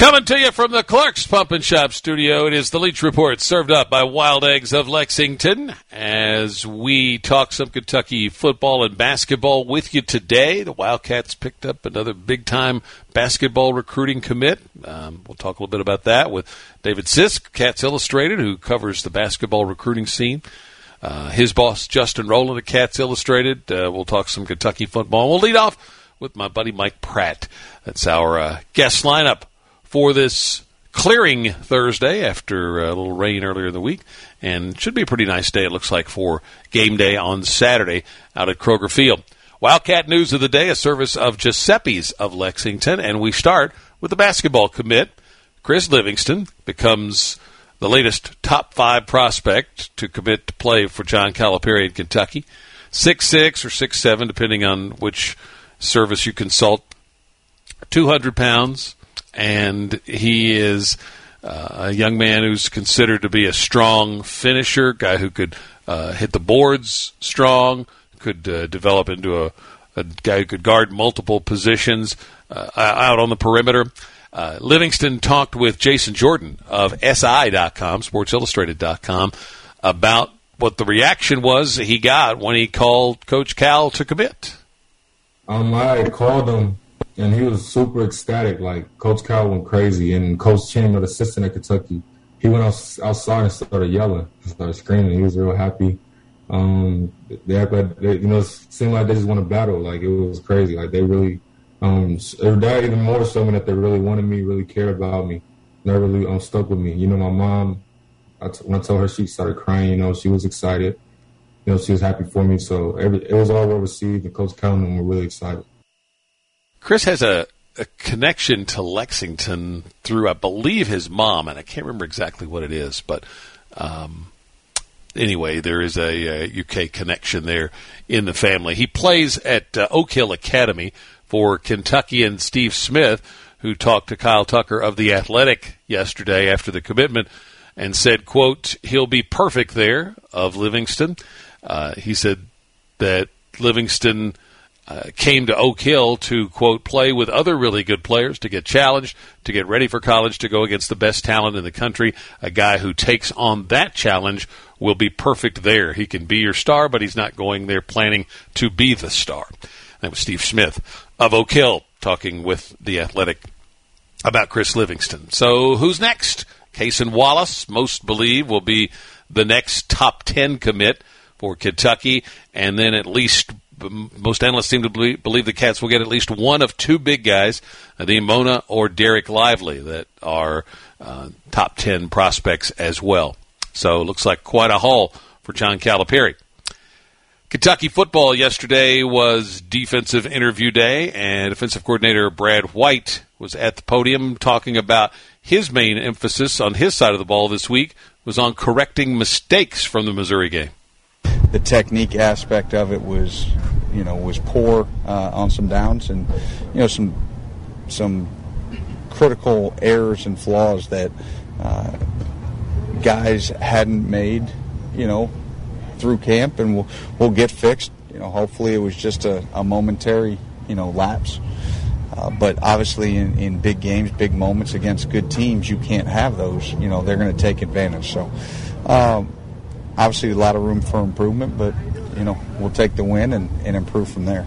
Coming to you from the Clark's Pump and Shop studio, it is the Leach Report served up by Wild Eggs of Lexington as we talk some Kentucky football and basketball with you today. The Wildcats picked up another big time basketball recruiting commit. Um, we'll talk a little bit about that with David Sisk, Cats Illustrated, who covers the basketball recruiting scene. Uh, his boss, Justin Rowland of Cats Illustrated. Uh, we'll talk some Kentucky football. We'll lead off with my buddy Mike Pratt. That's our uh, guest lineup for this clearing Thursday after a little rain earlier in the week. And should be a pretty nice day, it looks like, for game day on Saturday out at Kroger Field. Wildcat News of the Day, a service of Giuseppe's of Lexington. And we start with the basketball commit. Chris Livingston becomes the latest top five prospect to commit to play for John Calipari in Kentucky. Six six or six seven, depending on which service you consult. Two hundred pounds, and he is uh, a young man who's considered to be a strong finisher, guy who could uh, hit the boards strong, could uh, develop into a, a, guy who could guard multiple positions uh, out on the perimeter. Uh, Livingston talked with Jason Jordan of SI.com, SportsIllustrated.com, about what the reaction was he got when he called Coach Cal to commit. Um, I called him and he was super ecstatic. Like Coach Cal went crazy, and Coach Chamber, the assistant at Kentucky, he went outside and started yelling, started screaming. He was real happy. Um, they they, you know, it seemed like they just want to battle. Like it was crazy. Like they really, um, that even more so that they really wanted me, really cared about me. They really um, stuck with me. You know, my mom, I t- when I told her, she started crying. You know, she was excited. You know, she was happy for me. So every, it was all well received. And Coach Cal and were really excited. Chris has a, a connection to Lexington through, I believe, his mom, and I can't remember exactly what it is, but um, anyway, there is a, a, UK connection there in the family. He plays at uh, Oak Hill Academy for Kentucky and Steve Smith, who talked to Kyle Tucker of the Athletic yesterday after the commitment and said, "quote He'll be perfect there." Of Livingston, uh, he said that Livingston uh, came to Oak Hill to, quote, play with other really good players, to get challenged, to get ready for college, to go against the best talent in the country. A guy who takes on that challenge will be perfect there. He can be your star, but he's not going there planning to be the star. That was Steve Smith of Oak Hill talking with the Athletic about Chris Livingston. So who's next? Cason Wallace, most believe, will be the next top 10 commit for Kentucky, and then at least most analysts seem to believe, believe the Cats will get at least one of two big guys, Adem Bona or Dereck Lively, that are uh, top 10 prospects as well. So it looks like quite a haul for John Calipari. Kentucky football yesterday was defensive interview day, and defensive coordinator Brad White was at the podium talking about his main emphasis on his side of the ball this week was on correcting mistakes from the Missouri game the technique aspect of it was, you know, was poor uh, on some downs, and you know some some critical errors and flaws that uh, guys hadn't made, you know, through camp, and will will get fixed. You know, hopefully it was just a, a momentary, you know, lapse. Uh, but obviously, in, in big games, big moments against good teams, you can't have those. You know, they're going to take advantage. So, um, obviously a lot of room for improvement, but you know we'll take the win and, and improve from there.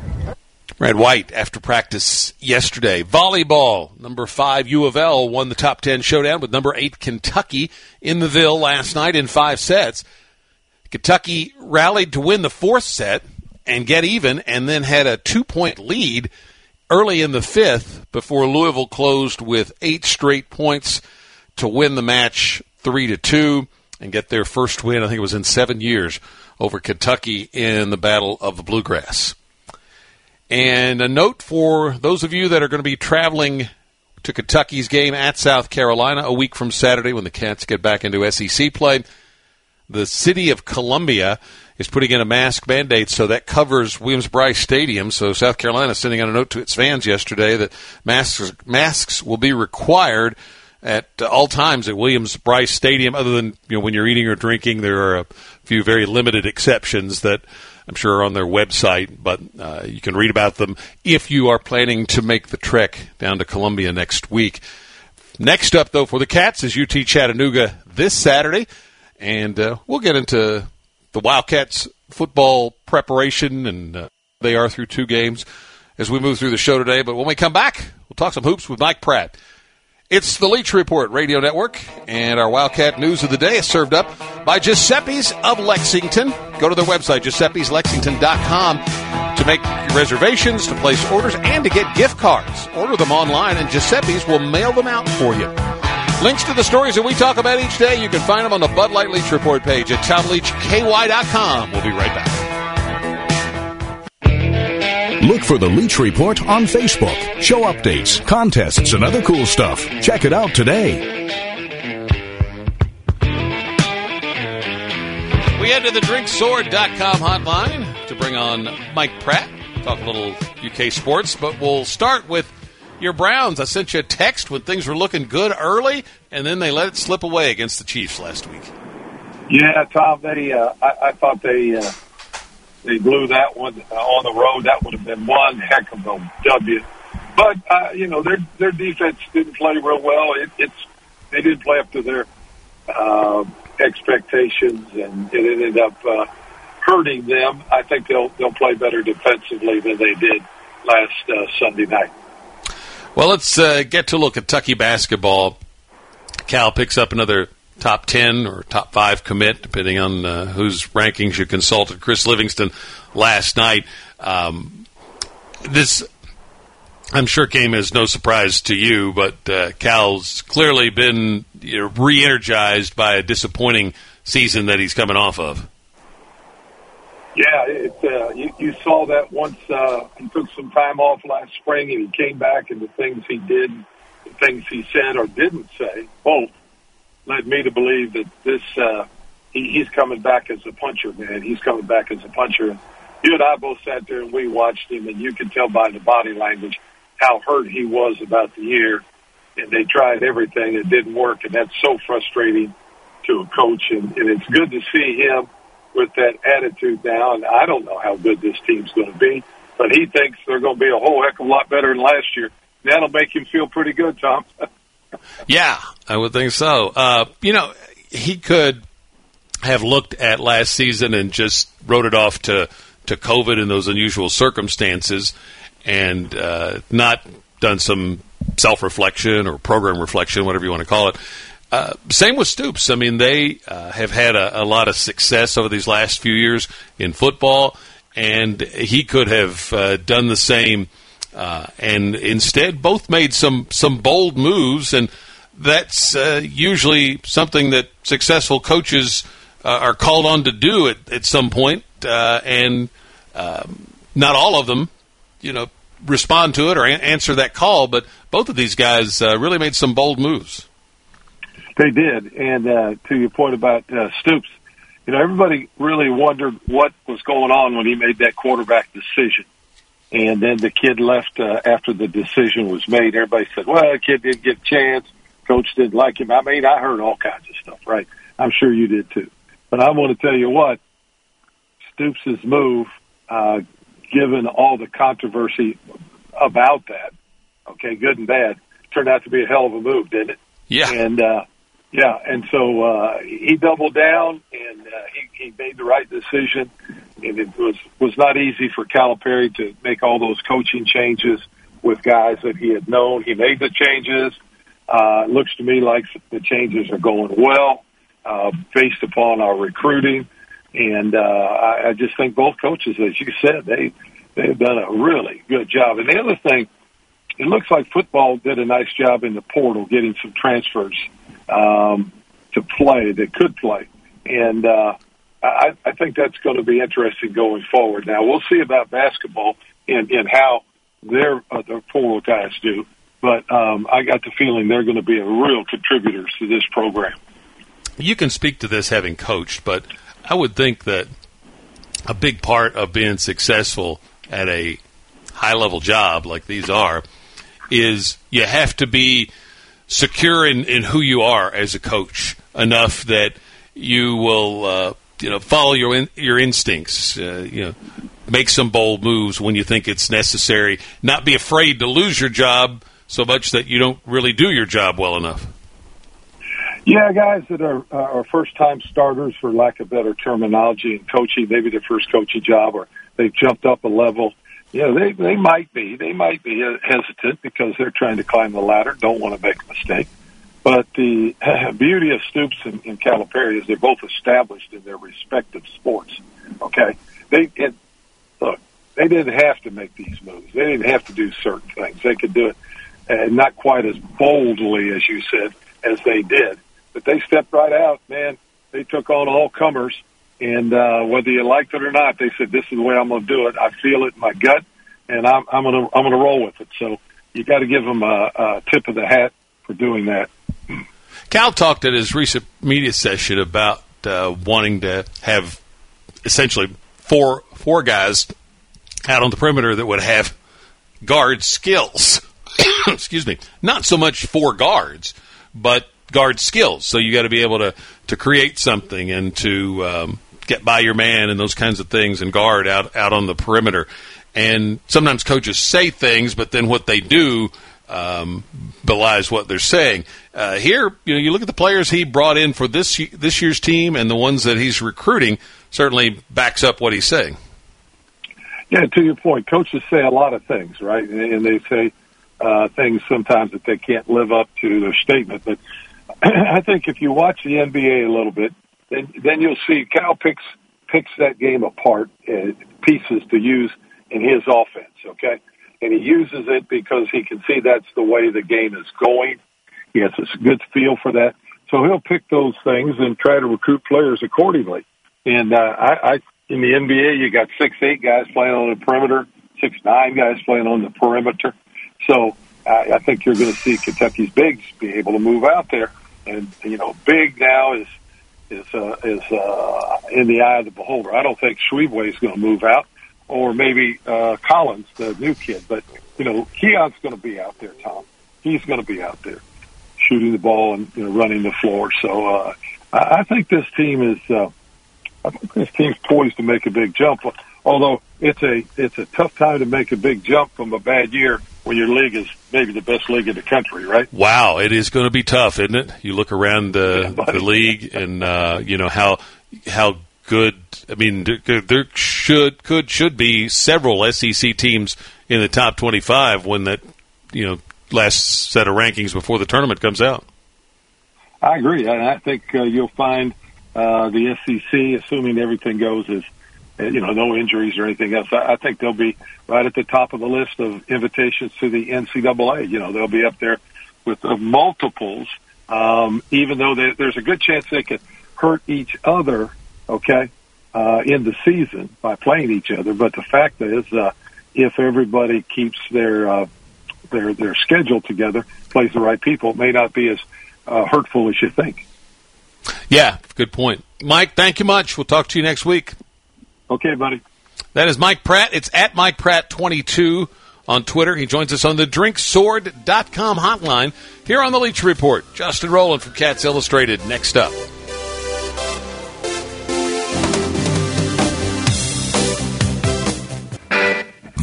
Brad White after practice yesterday. Volleyball, number five U of L won the top ten showdown with number eight Kentucky in the Ville last night in five sets. Kentucky rallied to win the fourth set and get even, and then had a two point lead early in the fifth before Louisville closed with eight straight points to win the match three to two and get their first win, I think it was in seven years, over Kentucky in the Battle of the Bluegrass. And a note for those of you that are going to be traveling to Kentucky's game at South Carolina a week from Saturday when the Cats get back into SEC play. The city of Columbia is putting in a mask mandate, so that covers Williams-Brice Stadium. So South Carolina sending out a note to its fans yesterday that masks masks will be required at all times at Williams-Brice Stadium. Other than you know when you're eating or drinking, there are a few very limited exceptions that I'm sure are on their website, but uh, you can read about them if you are planning to make the trek down to Columbia next week. Next up, though, for the Cats is UT Chattanooga this Saturday, and uh, we'll get into the Wildcats football preparation and uh, they are through two games as we move through the show today. But when we come back, we'll talk some hoops with Mike Pratt. It's the Leach Report Radio Network, and our Wildcat news of the day is served up by Giuseppe's of Lexington. Go to their website, giuseppe'slexington.com, to make reservations, to place orders, and to get gift cards. Order them online, and Giuseppe's will mail them out for you. Links to the stories that we talk about each day, you can find them on the Bud Light Leach Report page at TomLeachKY.com. We'll be right back. Look for the Leach Report on Facebook. Show updates, contests, and other cool stuff. Check it out today. We head to the drinksword.com hotline to bring on Mike Pratt, talk a little UK sports, but we'll start with your Browns. I sent you a text when things were looking good early, and then they let it slip away against the Chiefs last week. Yeah, Tom, they uh, I, I thought they uh, they blew that one uh, on the road. That would have been one heck of a W. But uh, you know their their defense didn't play real well. It, it's they didn't play up to their uh, expectations, and it ended up uh, hurting them. I think they'll they'll play better defensively than they did last uh, Sunday night. Well, let's uh, get to a little Kentucky basketball. Cal picks up another top 10 or top 5 commit, depending on uh, whose rankings you consulted. Chris Livingston last night. Um, this, I'm sure, came as no surprise to you, but uh, Cal's clearly been you know, re energized by a disappointing season that he's coming off of. Yeah, it, uh, you, you saw that once uh, he took some time off last spring and he came back, and the things he did, the things he said or didn't say, both led me to believe that this uh, he, he's coming back as a puncher, man. He's coming back as a puncher. You and I both sat there and we watched him, and you could tell by the body language how hurt he was about the year. And they tried everything; it didn't work, and that's so frustrating to a coach. And, and it's good to see him with that attitude now. And I don't know how good this team's going to be, but he thinks they're going to be a whole heck of a lot better than last year. That'll make him feel pretty good, Tom. yeah, I would think so. Uh, you know, he could have looked at last season and just wrote it off to to COVID and those unusual circumstances, and uh, not done some self reflection or program reflection, whatever you want to call it. Uh, same with Stoops. I mean, they uh, have had a, a, lot of success over these last few years in football, and he could have uh, done the same. Uh, and instead, both made some some bold moves, and that's uh, usually something that successful coaches are called on to do at, at some point. point, and um, not all of them, you know, respond to it or a- answer that call. But both of these guys really made some bold moves. They did, and uh, to your point about uh, Stoops, you know, everybody really wondered what was going on when he made that quarterback decision. And then the kid left uh, after the decision was made. Everybody said, "Well, the kid didn't get a chance. Coach didn't like him." I mean, I heard all kinds of stuff, right? I'm sure you did too. But I want to tell you what, Stoops' move, uh, given all the controversy about that, okay, good and bad, turned out to be a hell of a move, didn't it? Yeah. And uh, yeah, and so uh, he doubled down and uh, he, he made the right decision. And it was was not easy for Calipari to make all those coaching changes with guys that he had known. He made the changes. Uh, it looks to me like the changes are going well uh, based upon our recruiting. And uh, I, I just think both coaches, as you said, they they've done a really good job. And the other thing, it looks like football did a nice job in the portal getting some transfers um, to play that could play. And uh, I, I think that's going to be interesting going forward. Now we'll see about basketball and, and how their uh, their portal guys do. but um, I got the feeling they're going to be real contributors to this program. You can speak to this having coached, but I would think that a big part of being successful at a high level job like these are is you have to be secure in, in who you are as a coach enough that you will uh, you know follow your in, your instincts uh, you know make some bold moves when you think it's necessary not be afraid to lose your job so much that you don't really do your job well enough yeah, guys that are uh, are first time starters, for lack of better terminology, in coaching, maybe their first coaching job, or they've jumped up a level. Know, they they might be they might be hesitant because they're trying to climb the ladder, don't want to make a mistake. But the beauty of Stoops and, and Calipari is they're both established in their respective sports. Okay, they it, look they didn't have to make these moves. They didn't have to do certain things. They could do it, and not quite as boldly as you said as they did but they stepped right out, man. They took on all comers, and uh, whether you liked it or not, they said, "This is the way I'm going to do it. I feel it in my gut, and I'm, I'm going to I'm going to roll with it." So you got to give them a, a tip of the hat for doing that. Cal talked at his recent media session about uh, wanting to have essentially four four guys out on the perimeter that would have guard skills. Excuse me, not so much four guards, but guard skills. So you got to be able to to create something and to um, get by your man and those kinds of things and guard out out on the perimeter. And sometimes coaches say things, but then what they do um, belies what they're saying. Uh, here, you know, you look at the players he brought in for this this year's team and the ones that he's recruiting. Certainly backs up what he's saying. Yeah, to your point, coaches say a lot of things, right? And they say uh, things sometimes that they can't live up to their statement. But I think if you watch the NBA a little bit, then then you'll see Cal picks picks that game apart uh, pieces to use in his offense. Okay, and he uses it because he can see that's the way the game is going. He has a good feel for that, so he'll pick those things and try to recruit players accordingly. And uh, I, I in the NBA, you got six eight guys playing on the perimeter, six nine guys playing on the perimeter. So I think you're going to see Kentucky's bigs be able to move out there and you know, big now is is uh, is uh, in the eye of the beholder. I don't think Tshiebwe is going to move out, or maybe uh, Collins, the new kid. But you know, Keion's going to be out there. Tom, he's going to be out there shooting the ball and you know, running the floor. So uh, I, I think this team is. Uh, I think this team's poised to make a big jump. Although it's a it's a tough time to make a big jump from a bad year when your league is maybe the best league in the country, right? Wow, it is going to be tough, isn't it? You look around the, yeah, the league, and uh, you know how how good. I mean, there should could should be several SEC teams in the top twenty-five when that you know last set of rankings before the tournament comes out. I agree, and I think uh, you'll find uh, the SEC, assuming everything goes as you know, no injuries or anything else. I, I think they'll be right at the top of the list of invitations to the NCAA. You know, they'll be up there with uh, multiples, um, even though they, there's a good chance they could hurt each other, okay, uh, in the season by playing each other. But the fact is, uh, if everybody keeps their, uh, their, their schedule together, plays the right people, it may not be as uh, hurtful as you think. Yeah, good point. Mike, thank you much. We'll talk to you next week. Okay, buddy. That is Mike Pratt. It's at Mike Pratt22 on Twitter. He joins us on the drinksword.com hotline here on the Leach Report. Justin Rowland from Cats Illustrated next up.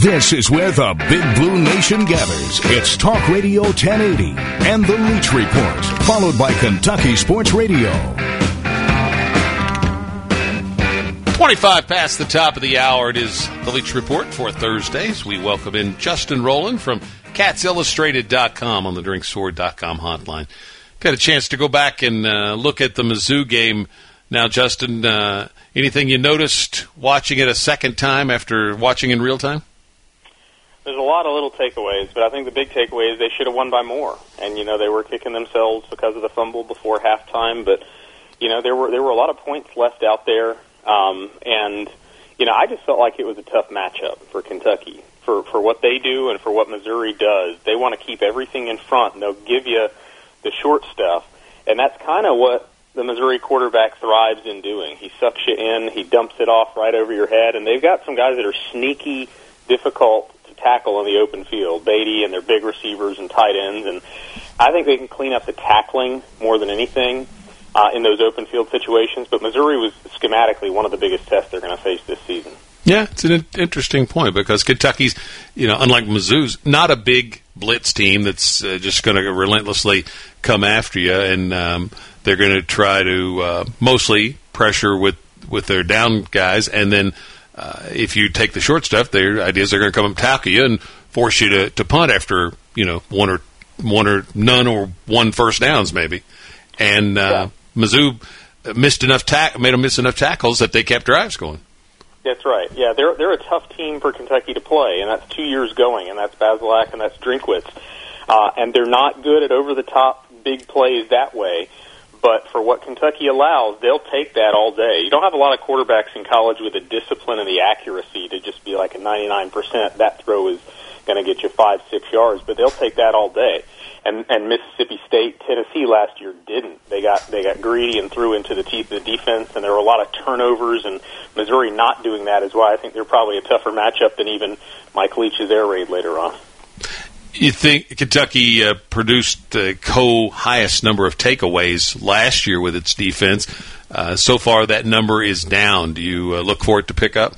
This is where the Big Blue Nation gathers. It's Talk Radio 1080 and the Leach Report, followed by Kentucky Sports Radio. 25 past the top of the hour. It is the Leach Report for Thursdays. We welcome in Justin Rowland from CatsIllustrated.com on the DrinkSword.com hotline. Got a chance to go back and uh, look at the Mizzou game. Now, Justin, uh, anything you noticed watching it a second time after watching in real time? There's a lot of little takeaways, but I think the big takeaway is they should have won by more. And you know they were kicking themselves because of the fumble before halftime, but you know there were there were a lot of points left out there. Um, and, you know, I just felt like it was a tough matchup for Kentucky. for for what they do and for what Missouri does. They want to keep everything in front, and they'll give you the short stuff, and that's kind of what the Missouri quarterback thrives in doing. He sucks you in, he dumps it off right over your head, and they've got some guys that are sneaky, difficult to tackle in the open field. Badie and their big receivers and tight ends, and I think they can clean up the tackling more than anything uh, in those open field situations. But Missouri was schematically one of the biggest tests they're going to face this season. Yeah, it's an interesting point because Kentucky's, you know, unlike Mizzou's, not a big blitz team that's uh, just going to relentlessly come after you, and um, they're going to try to uh, mostly pressure with with their down guys, and then uh, if you take the short stuff, their ideas are going to come and tackle you and force you to, to punt after you know one or one or none or one first downs maybe, and uh. Mizzou missed enough tack made them miss enough tackles that they kept drives going. That's right. Yeah, they're they're a tough team for Kentucky to play, and that's two years going, and that's Bazelak and that's Drinkwitz, uh, and they're not good at over the top big plays that way. But for what Kentucky allows, they'll take that all day. You don't have a lot of quarterbacks in college with the discipline and the accuracy to just be like a 99%. That throw is going to get you five, six yards, but they'll take that all day and and Mississippi State, Tennessee last year didn't. They got they got greedy and threw into the teeth of the defense, and there were a lot of turnovers. And Missouri not doing that is why I think they're probably a tougher matchup than even Mike Leach's air raid later on. You think Kentucky uh, produced the co highest number of takeaways last year with its defense? Uh, so far, that number is down. Do you uh, look for it to pick up?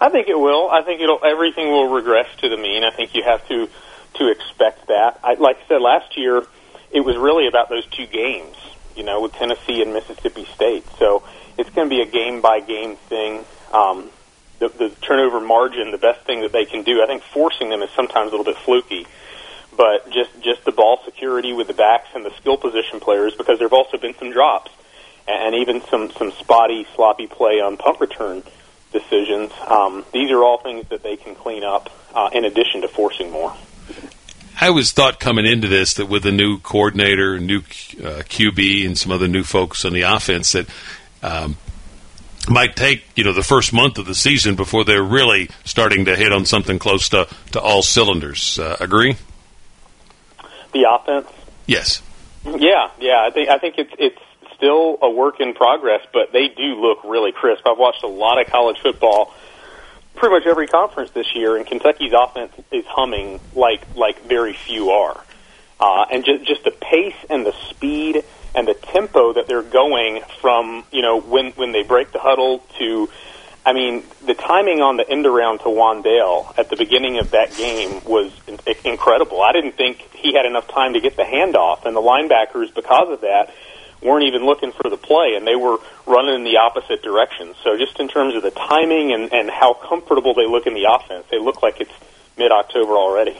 I think it will. I think it'll. Everything will regress to the mean. I think you have to to expect that. I, like I said last year, it was really about those two games, you know, with Tennessee and Mississippi State. So it's going to be a game by game thing. Um, the, the turnover margin, the best thing that they can do, I think forcing them is sometimes a little bit fluky. But just just the ball security with the backs and the skill position players, because there have also been some drops and even some some spotty, sloppy play on punt return decisions. Um, these are all things that they can clean up uh, in addition to forcing more. I was thought coming into this that with a new coordinator, new uh, QB, and some other new folks on the offense that um, might take you know the first month of the season before they're really starting to hit on something close to, to all cylinders. Uh, agree? The offense. Yes. Yeah, yeah. I think I think it's it's still a work in progress, but they do look really crisp. I've watched a lot of college football pretty much every conference this year, and Kentucky's offense is humming like like very few are. Uh, and just just the pace and the speed and the tempo that they're going from you know when when they break the huddle to I mean, the timing on the end around to Wan'Dale at the beginning of that game was incredible. I didn't think he had enough time to get the handoff, and the linebackers, because of that, weren't even looking for the play, and they were running in the opposite direction. So just in terms of the timing and, and how comfortable they look in the offense, they look like it's mid-October already.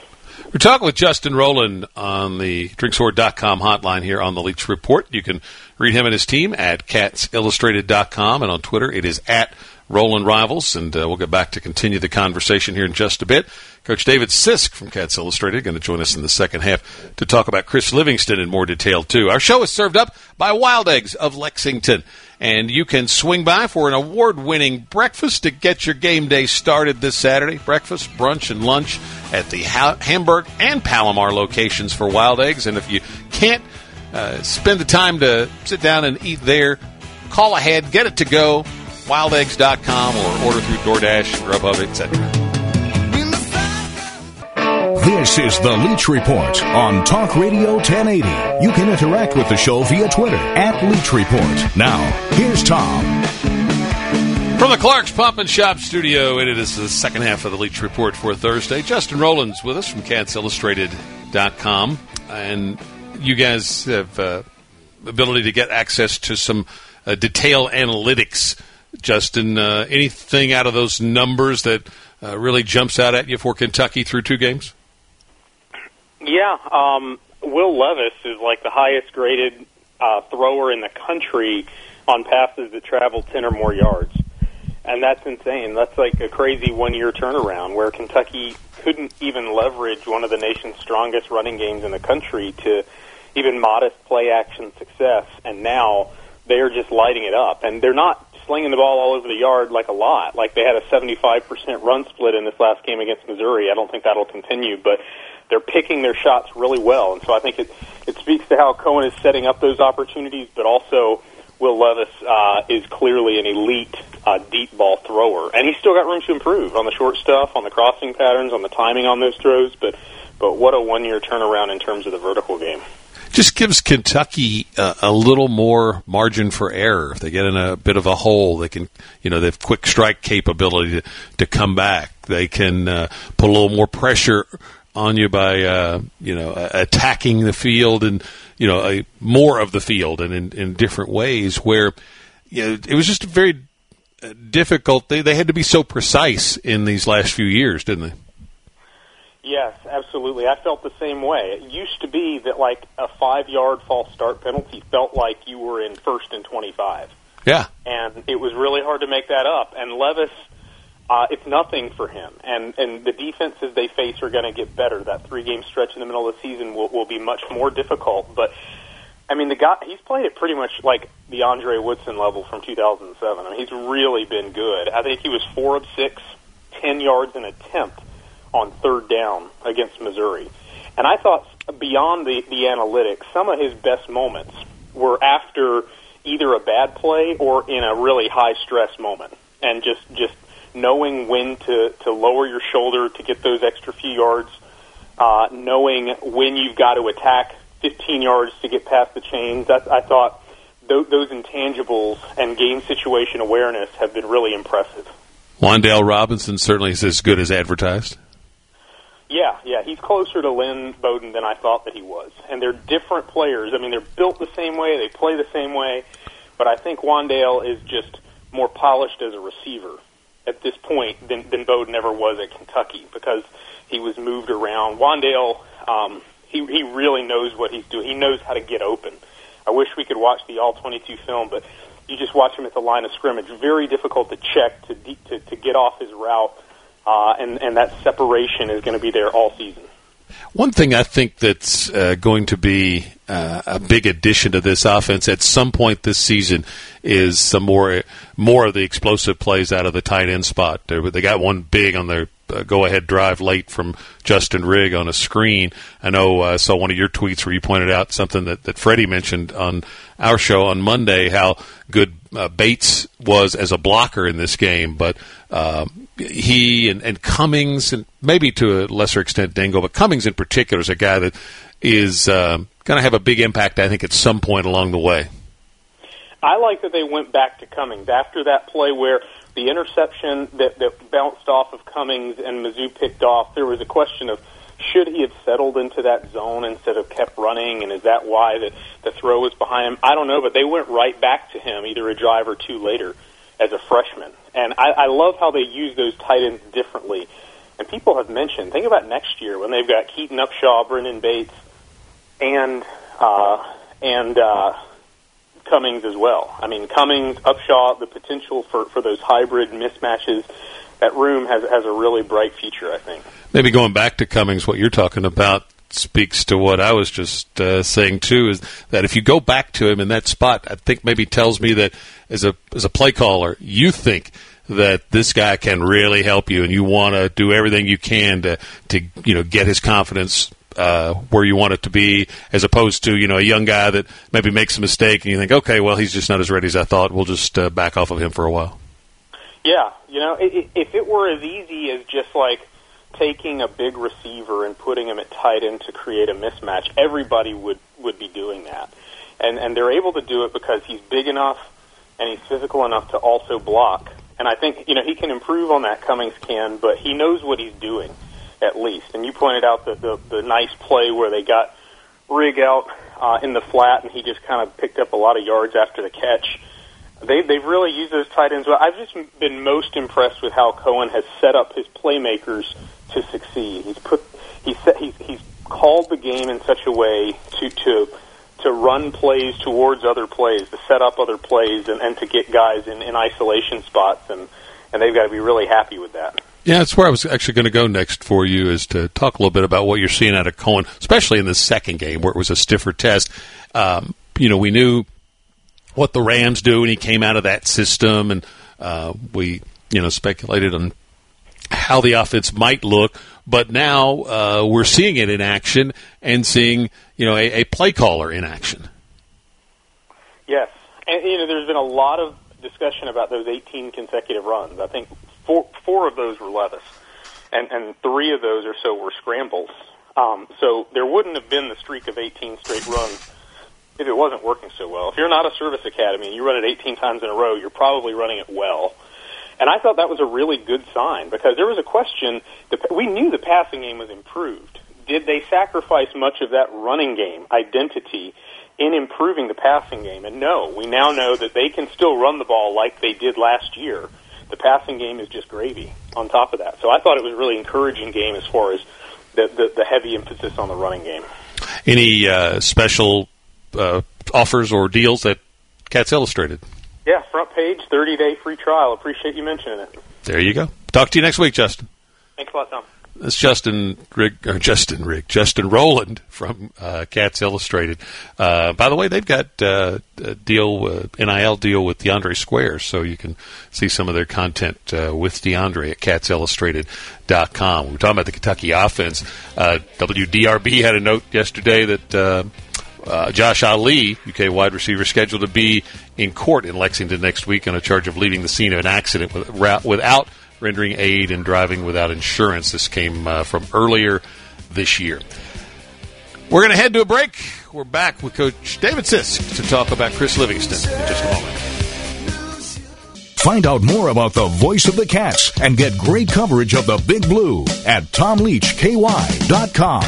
We're talking with Justin Rowland on the drinksword.com hotline here on the Leach Report. You can read him and his team at catsillustrated.com, and on Twitter it is at Rowland Rivals, and uh, we'll get back to continue the conversation here in just a bit. Coach David Sisk from Cats Illustrated going to join us in the second half to talk about Chris Livingston in more detail too. Our show is served up by Wild Eggs of Lexington, and you can swing by for an award-winning breakfast to get your game day started this Saturday. Breakfast, brunch, and lunch at the ha- Hamburg and Palomar locations for Wild Eggs, and if you can't uh, spend the time to sit down and eat there, call ahead, get it to go, wildeggs.com, or order through DoorDash, Grubhub, etc. This is the Leach Report on Talk Radio 1080. You can interact with the show via Twitter at Leach Report. Now, here's Tom. From the Clark's Pump and Shop studio, and it is the second half of the Leach Report for Thursday. Justin Rowland's with us from CatsIllustrated.com. And you guys have uh, ability to get access to some uh, detail analytics. Justin, uh, anything out of those numbers that uh, really jumps out at you for Kentucky through two games? Yeah, um, Will Levis is like the highest graded uh, thrower in the country on passes that travel 10 or more yards. And that's insane. That's like a crazy one year turnaround where Kentucky couldn't even leverage one of the nation's strongest running games in the country to even modest play action success. And now they are just lighting it up. And they're not slinging the ball all over the yard like a lot. Like they had a 75% run split in this last game against Missouri. I don't think that'll continue, but they're picking their shots really well. And so I think it, it speaks to how Coen is setting up those opportunities, but also Will Levis uh, is clearly an elite uh, deep ball thrower. And he's still got room to improve on the short stuff, on the crossing patterns, on the timing on those throws, but, but what a one year turnaround in terms of the vertical game just gives Kentucky uh, a little more margin for error. If they get in a bit of a hole, they can, you know, they have quick strike capability to, to come back. They can uh, put a little more pressure on you by, uh, you know, attacking the field and, you know, a, more of the field and in, in different ways where, you know, it was just very uh, difficult. They, they had to be so precise in these last few years, didn't they? Yes, absolutely. I felt the same way. It used to be that like a five yard false start penalty felt like you were in first and 25. Yeah. And it was really hard to make that up. And Levis, uh, it's nothing for him. And, and the defenses they face are going to get better. That three game stretch in the middle of the season will, will be much more difficult. But, I mean, the guy, he's played it pretty much like the Andre Woodson level from 2007. I mean, he's really been good. I think he was four of six, 10 yards an attempt on third down against Missouri. And I thought beyond the, the analytics, some of his best moments were after either a bad play or in a really high stress moment. And just, just knowing when to, to lower your shoulder to get those extra few yards, uh, knowing when you've got to attack 15 yards to get past the chains. That, I thought th- those intangibles and game situation awareness have been really impressive. Wan'Dale Robinson certainly is as good as advertised. Yeah, yeah, he's closer to Lynn Bowden than I thought that he was. And they're different players. I mean, they're built the same way, they play the same way, but I think Wan'Dale is just more polished as a receiver at this point than, than Bowden ever was at Kentucky because he was moved around. Wan'Dale, um, he, he really knows what he's doing. He knows how to get open. I wish we could watch the all 22 film, but you just watch him at the line of scrimmage. Very difficult to check to to, to get off his route uh, and and that separation is going to be there all season. One thing I think that's uh, going to be uh, a big addition to this offense at some point this season is some more more of the explosive plays out of the tight end spot. They got one big on their uh, go ahead drive late from Justin Rigg on a screen. I know I uh, saw one of your tweets where you pointed out something that, that Freddie mentioned on our show on Monday how good uh, Bates was as a blocker in this game, but um, he and, and Cummings, and maybe to a lesser extent Dingle, but Cummings in particular is a guy that is um, going to have a big impact, I think, at some point along the way. I like that they went back to Cummings after that play where the interception that, that bounced off of Cummings and Mizzou picked off. There was a question of should he have settled into that zone instead of kept running, and is that why the, the throw was behind him? I don't know, but they went right back to him either a drive or two later as a freshman. And I, I love how they use those tight ends differently. And people have mentioned, think about next year when they've got Keaton Upshaw, Brenden Bates, and uh, and uh, Cummings as well. I mean, Cummings, Upshaw, the potential for, for those hybrid mismatches. That room has has a really bright future, I think. Maybe going back to Cummings, what you're talking about speaks to what I was just uh, saying too. Is that if you go back to him in that spot, I think maybe tells me that as a as a play caller, you think that this guy can really help you, and you want to do everything you can to to you know get his confidence uh, where you want it to be, as opposed to you know a young guy that maybe makes a mistake and you think, okay, well he's just not as ready as I thought. We'll just uh, back off of him for a while. Yeah, you know, if it were as easy as just like taking a big receiver and putting him at tight end to create a mismatch, everybody would would be doing that, and and they're able to do it because he's big enough and he's physical enough to also block. And I think you know he can improve on that. Cummings can, but he knows what he's doing at least. And you pointed out the the, the nice play where they got Rigg out uh, in the flat, and he just kind of picked up a lot of yards after the catch. They they've really used those tight ends well. I've just been most impressed with how Coen has set up his playmakers to succeed. He's put he's set, he's he's called the game in such a way to to to run plays towards other plays, to set up other plays, and, and to get guys in, in isolation spots, and and they've got to be really happy with that. Yeah, that's where I was actually going to go next for you is to talk a little bit about what you're seeing out of Coen, especially in the second game where it was a stiffer test. Um, you know, we knew what the Rams do, and he came out of that system, and uh, we you know speculated on how the offense might look. But now uh, we're seeing it in action and seeing you know a, a play caller in action. Yes, and you know there's been a lot of discussion about those 18 consecutive runs. I think four four of those were Levis, and and three of those or so were scrambles. Um, so there wouldn't have been the streak of 18 straight runs if it wasn't working so well. If you're not a service academy and you run it 18 times in a row, you're probably running it well. And I thought that was a really good sign because there was a question. We knew the passing game was improved. Did they sacrifice much of that running game identity in improving the passing game? And no, we now know that they can still run the ball like they did last year. The passing game is just gravy on top of that. So I thought it was a really encouraging game as far as the, the, the heavy emphasis on the running game. Any uh, special uh, offers or deals that Cats Illustrated? Yeah, front page, 30 day free trial. Appreciate you mentioning it. There you go. Talk to you next week, Justin. Thanks a lot, Tom. It's Justin Rigg, or Justin Rigg, Justin Rowland from uh, Cats Illustrated. Uh, by the way, they've got uh, a deal, uh, NIL deal with DeAndre Squares, so you can see some of their content uh, with DeAndre at CatsIllustrated.com. We were talking about the Kentucky offense. Uh, WDRB had a note yesterday that. Uh, uh, Josh Ali, UK wide receiver, scheduled to be in court in Lexington next week on a charge of leaving the scene of an accident with, without rendering aid and driving without insurance. This came uh, from earlier this year. We're going to head to a break. We're back with Coach David Sisk to talk about Chris Livingston in just a moment. Find out more about the voice of the Cats and get great coverage of the Big Blue at TomLeachKY.com.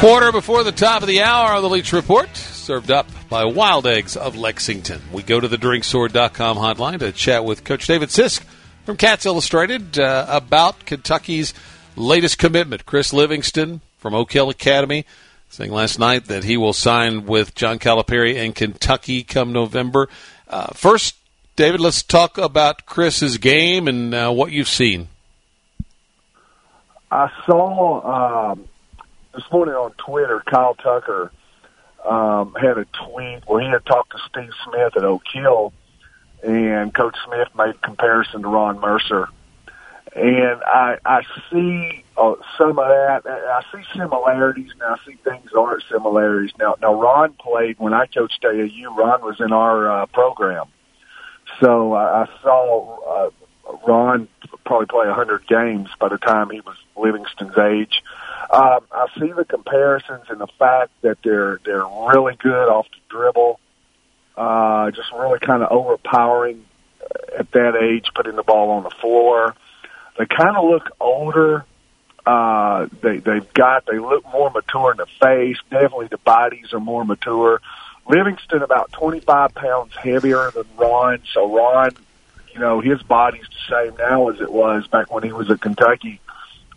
Quarter before the top of the hour on the Leach Report, served up by Wild Eggs of Lexington. We go to the drinksword.com hotline to chat with Coach David Sisk from Cats Illustrated uh, about Kentucky's latest commitment. Chris Livingston from Oak Hill Academy saying last night that he will sign with John Calipari in Kentucky come November. Uh, first, David, let's talk about Chris's game and uh, what you've seen. I saw um, this morning on Twitter, Kyle Tucker um, had a tweet where he had talked to Steve Smith at Oak Hill, and Coach Smith made comparison to Ron Mercer. And I, I see uh, some of that. I see similarities, and I see things aren't similarities. Now, now Ron played when I coached AAU. Ron was in our uh, program, so I, I saw uh, Ron probably play a hundred games by the time he was Livingston's age. Um, I see the comparisons and the fact that they're they're really good off the dribble, uh, just really kind of overpowering at that age, putting the ball on the floor. They kind of look older. Uh, they they've got they look more mature in the face. Definitely, the bodies are more mature. Livingston about 25 pounds heavier than Ron, so Ron, you know, his body's the same now as it was back when he was at Kentucky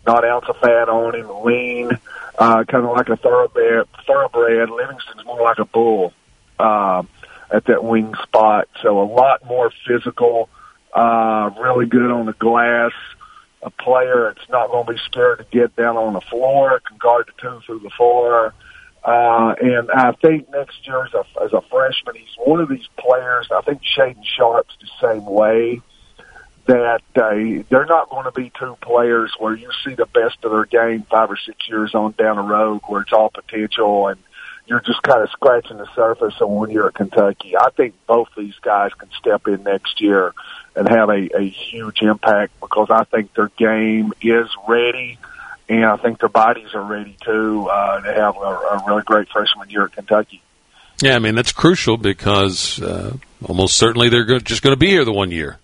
not ounce of fat on him, lean, uh, kind of like a thoroughbred. Thoroughbred. Livingston's more like a bull uh, at that wing spot, so a lot more physical. Uh, really good on the glass. A player that's not going to be scared to get down on the floor, can guard the two through the floor. Uh, and I think next year as a, as a freshman, he's one of these players. I think Shaedon Sharpe's the same way that uh, they're not going to be two players where you see the best of their game five or six years on down the road where it's all potential and you're just kind of scratching the surface of when you're at Kentucky. I think both these guys can step in next year and have a, a huge impact because I think their game is ready and I think their bodies are ready too uh, to have a, a really great freshman year at Kentucky. Yeah, I mean that's crucial because uh, almost certainly they're just going to be here the one year.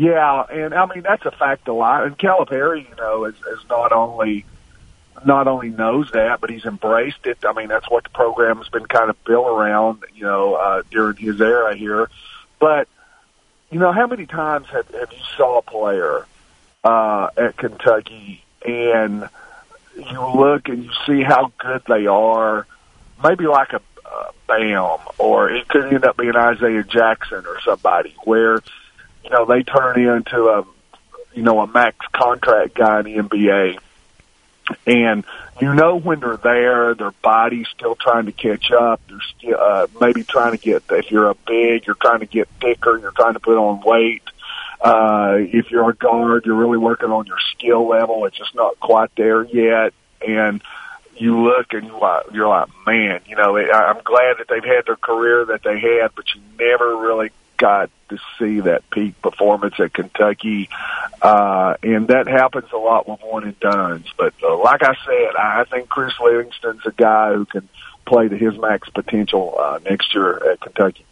Yeah, and I mean that's a fact a lot. And Calipari, you know, is, is not only not only knows that, but he's embraced it. I mean, that's what the program has been kind of built around, you know, uh, during his era here. But you know, how many times have, have you saw a player uh, at Kentucky and you look and you see how good they are? Maybe like a uh, Bam, or it could end up being Isaiah Jackson or somebody where you know, they turn into a, you know, a max contract guy in the NBA. and you know when they're there, their body's still trying to catch up. They're still, uh, maybe trying to get. If you're a big, you're trying to get thicker. You're trying to put on weight. Uh, if you're a guard, you're really working on your skill level. It's just not quite there yet, and you look and you're like, you're like, man, you know, I'm glad that they've had their career that they had, but you never really got to see that peak performance at Kentucky, uh, and that happens a lot with one and dones. But uh, like I said, I think Chris Livingston's a guy who can play to his max potential uh, next year at Kentucky.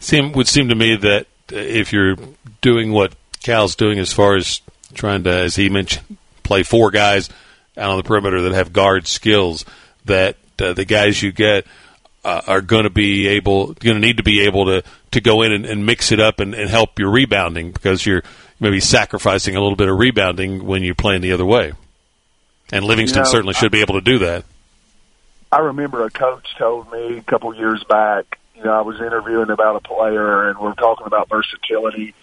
Seem would seem to me that if you're doing what Cal's doing as far as trying to, as he mentioned, play four guys out on the perimeter that have guard skills, that uh, the guys you get uh, are going to be able, going to need to be able to to go in and, and mix it up and, and help your rebounding because you're maybe sacrificing a little bit of rebounding when you're playing the other way. And Livingston You know, certainly should be able to do that. I remember a coach told me a couple years back, you know, I was interviewing about a player and we are talking about versatility.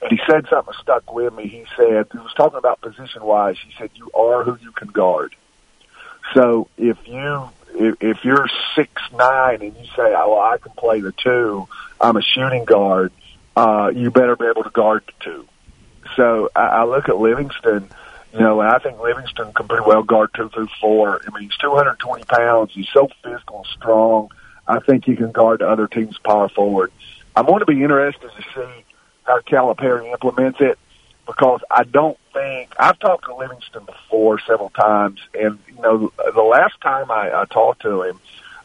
And he said something that stuck with me. He said, he was talking about position wise. He said, you are who you can guard. So if you, if, if you're six nine and you say, oh, well, I can play the two, I'm a shooting guard, uh, you better be able to guard the two. So I, I look at Livingston, you know, and I think Livingston can pretty well guard two through four. I mean, he's 220 pounds. He's so physical and strong. I think he can guard the other team's power forward. I'm going to be interested to see how Calipari implements it because I don't think I've talked to Livingston before several times, and you know, the last time I, I talked to him,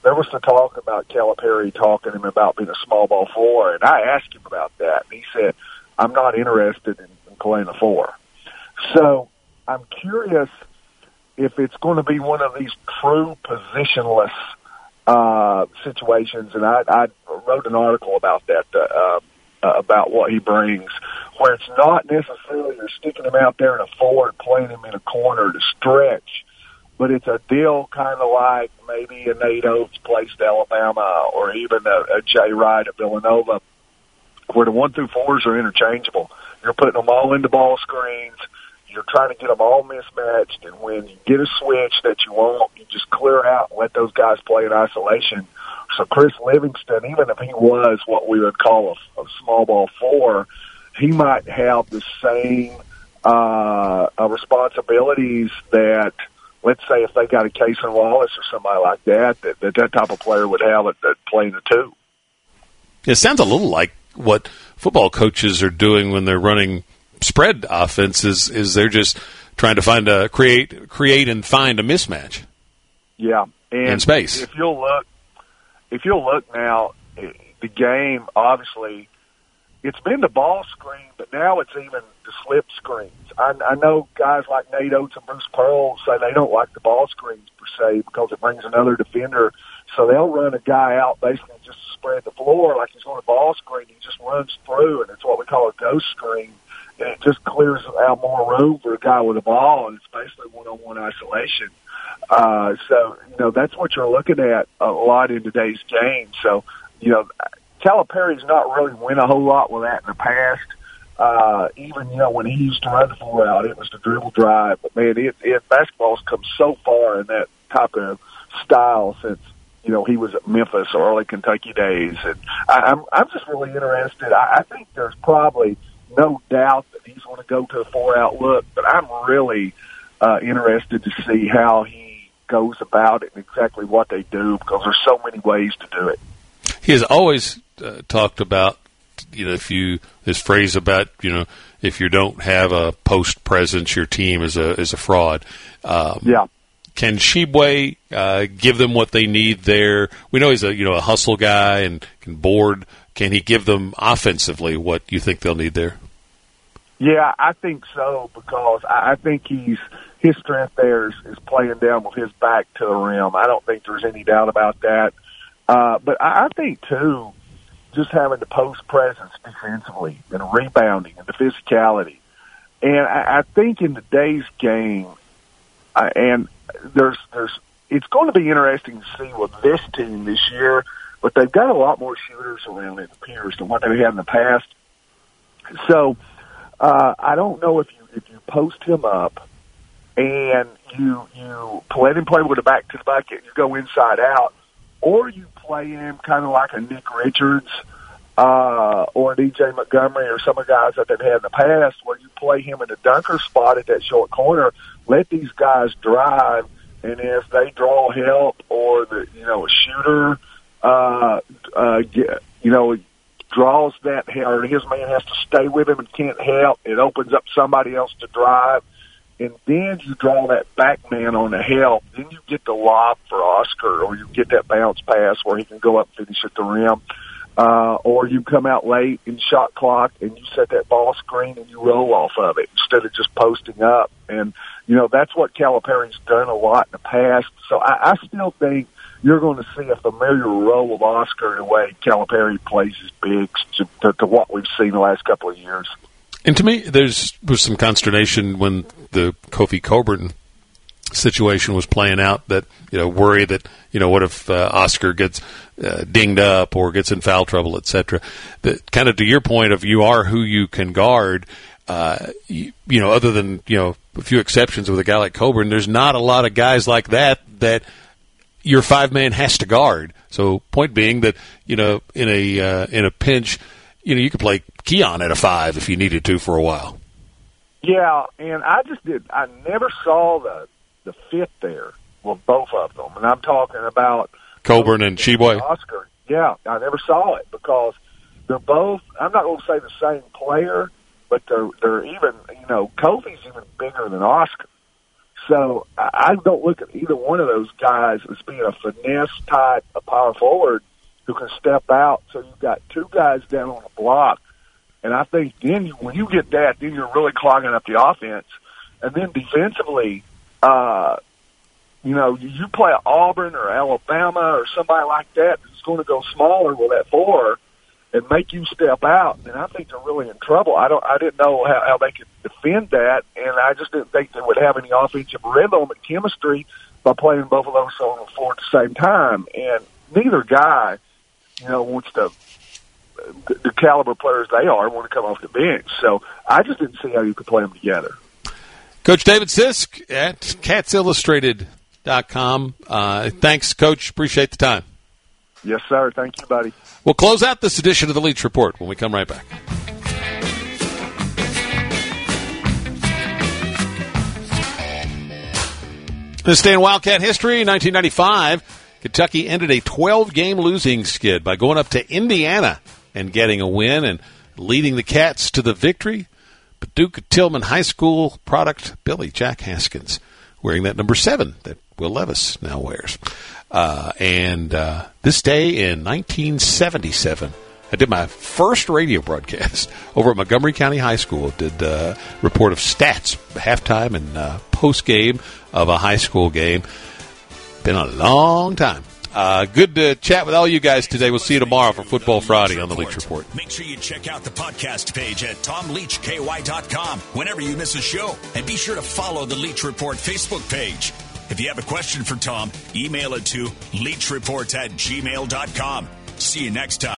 there was the talk about Calipari talking to him about being a small ball four, and I asked him about that, and he said, "I'm not interested in, in playing a four. So I'm curious if it's going to be one of these true positionless uh, situations, and I, I wrote an article about that uh, uh, about what he brings, where it's not necessarily you're sticking him out there in a four and playing him in a corner to stretch, but it's a deal kind of like maybe a Nate Oats placed Alabama or even a, a Jay Wright at Villanova, where the one through fours are interchangeable. You're putting them all into ball screens. You're trying to get them all mismatched, and when you get a switch that you want, you just clear out and let those guys play in isolation. So Chris Livingston, even if he was what we would call a, a small ball four, he might have the same uh, uh, responsibilities that, let's say, if they got a Cason Wallace or somebody like that, that that, that type of player would have at, at playing the two. It sounds a little like what football coaches are doing when they're running spread offenses. Is they're just trying to find a create create and find a mismatch. Yeah, and In space. If you'll look, if you'll look now, eh, the game obviously it's been the ball screen, but now it's even the slip screens. I, I know guys like Nate Oats and Bruce Pearl say they don't like the ball screens per se because it brings another defender. So they'll run a guy out basically just to spread the floor like he's on a ball screen. He just runs through, and it's what we call a ghost screen. And it just clears out more room for a guy with a ball, and it's basically one-on-one isolation. Uh, so, you know, that's what you're looking at a lot in today's game. So, you know, Calipari's not really win a whole lot with that in the past. Uh, even, you know, when he used to run the four out, it was the dribble drive. But man, it, it basketball's come so far in that type of style since, you know, he was at Memphis or early Kentucky days. And I, I'm, I'm just really interested. I, I think there's probably no doubt that he's going to go to a four out look, but I'm really, uh, interested to see how he goes about it and exactly what they do because there's so many ways to do it. He has always uh, talked about, you know, if you this phrase about, you know, if you don't have a post presence, your team is a is a fraud. Um, Yeah. Can Tshiebwe uh, give them what they need there? We know he's a you know a hustle guy and can board. Can he give them offensively what you think they'll need there? Yeah, I think so because I I think he's his strength there is, is playing down with his back to the rim. I don't think there's any doubt about that. Uh, but I, I think too, just having the post presence defensively and rebounding and the physicality, and I, I think in today's game, uh, and there's there's it's going to be interesting to see with this team this year. But they've got a lot more shooters around it appears than what they had in the past. So uh, I don't know if you if you post him up and you you let him play with the back to the bucket, you go inside out, or you play him kind of like a Nick Richards uh, or EJ Montgomery or some of the guys that they've had in the past, where you play him in the dunker spot at that short corner, let these guys drive, and if they draw help or the you know a shooter, uh, uh, get, you know draws that or his man has to stay with him and can't help, it opens up somebody else to drive and then you draw that back man on the help, then you get the lob for Oscar, or you get that bounce pass where he can go up and finish at the rim, uh, or you come out late in shot clock and you set that ball screen and you roll off of it instead of just posting up. And you know that's what Calipari's done a lot in the past. So I, I still think you're going to see a familiar role of Oscar in the way Calipari plays his bigs to, to, to what we've seen the last couple of years. And to me, there's was some consternation when the Kofi Cockburn situation was playing out. That you know, worry that you know, what if uh, Oscar gets uh, dinged up or gets in foul trouble, etc. That kind of to your point of you are who you can guard. Uh, you, you know, other than you know a few exceptions with a guy like Cockburn, there's not a lot of guys like that that your five man has to guard. So, point being that you know, in a uh, in a pinch you know, you could play Keion at a five if you needed to for a while. Yeah, and I just did. I never saw the the fit there with both of them, and I'm talking about Cockburn and Tshiebwe. Oscar. Yeah, I never saw it because they're both. I'm not going to say the same player, but they're they're even. You know, Kofi's even bigger than Oscar. So I don't look at either one of those guys as being a finesse type, a power forward who can step out. So you've got two guys down on the block. And I think then you, when you get that, then you're really clogging up the offense. And then defensively, uh, you know, you play Auburn or Alabama or somebody like that who's going to go smaller with that four and make you step out. And I think they're really in trouble. I don't, I didn't know how, how they could defend that, and I just didn't think they would have any offensive rhythm and chemistry by playing both of those on the floor at the same time. And neither guy you know, wants to the caliber players they are want to come off the bench. So I just didn't see how you could play them together. Coach David Sisk at catsillustrated.com. Uh, thanks, Coach. Appreciate the time. Yes, sir. Thank you, buddy. We'll close out this edition of the Leach Report when we come right back. This day in Wildcat history, 1995. Kentucky ended a 12 game losing skid by going up to Indiana and getting a win and leading the Cats to the victory. Paducah Tilghman High School product Billy Jack Haskins wearing that number seven that Will Levis now wears. Uh, and uh, this day in 1977, I did my first radio broadcast over at Montgomery County High School. Did a uh, report of stats, halftime and uh, post game of a high school game. Been a long time. Uh, good to chat with all you guys today. We'll see you tomorrow for Football Friday on the Leach Report. Make sure you check out the podcast page at tomleachky.com whenever you miss a show. And be sure to follow the Leach Report Facebook page. If you have a question for Tom, email it to leachreport at gmail.com. See you next time.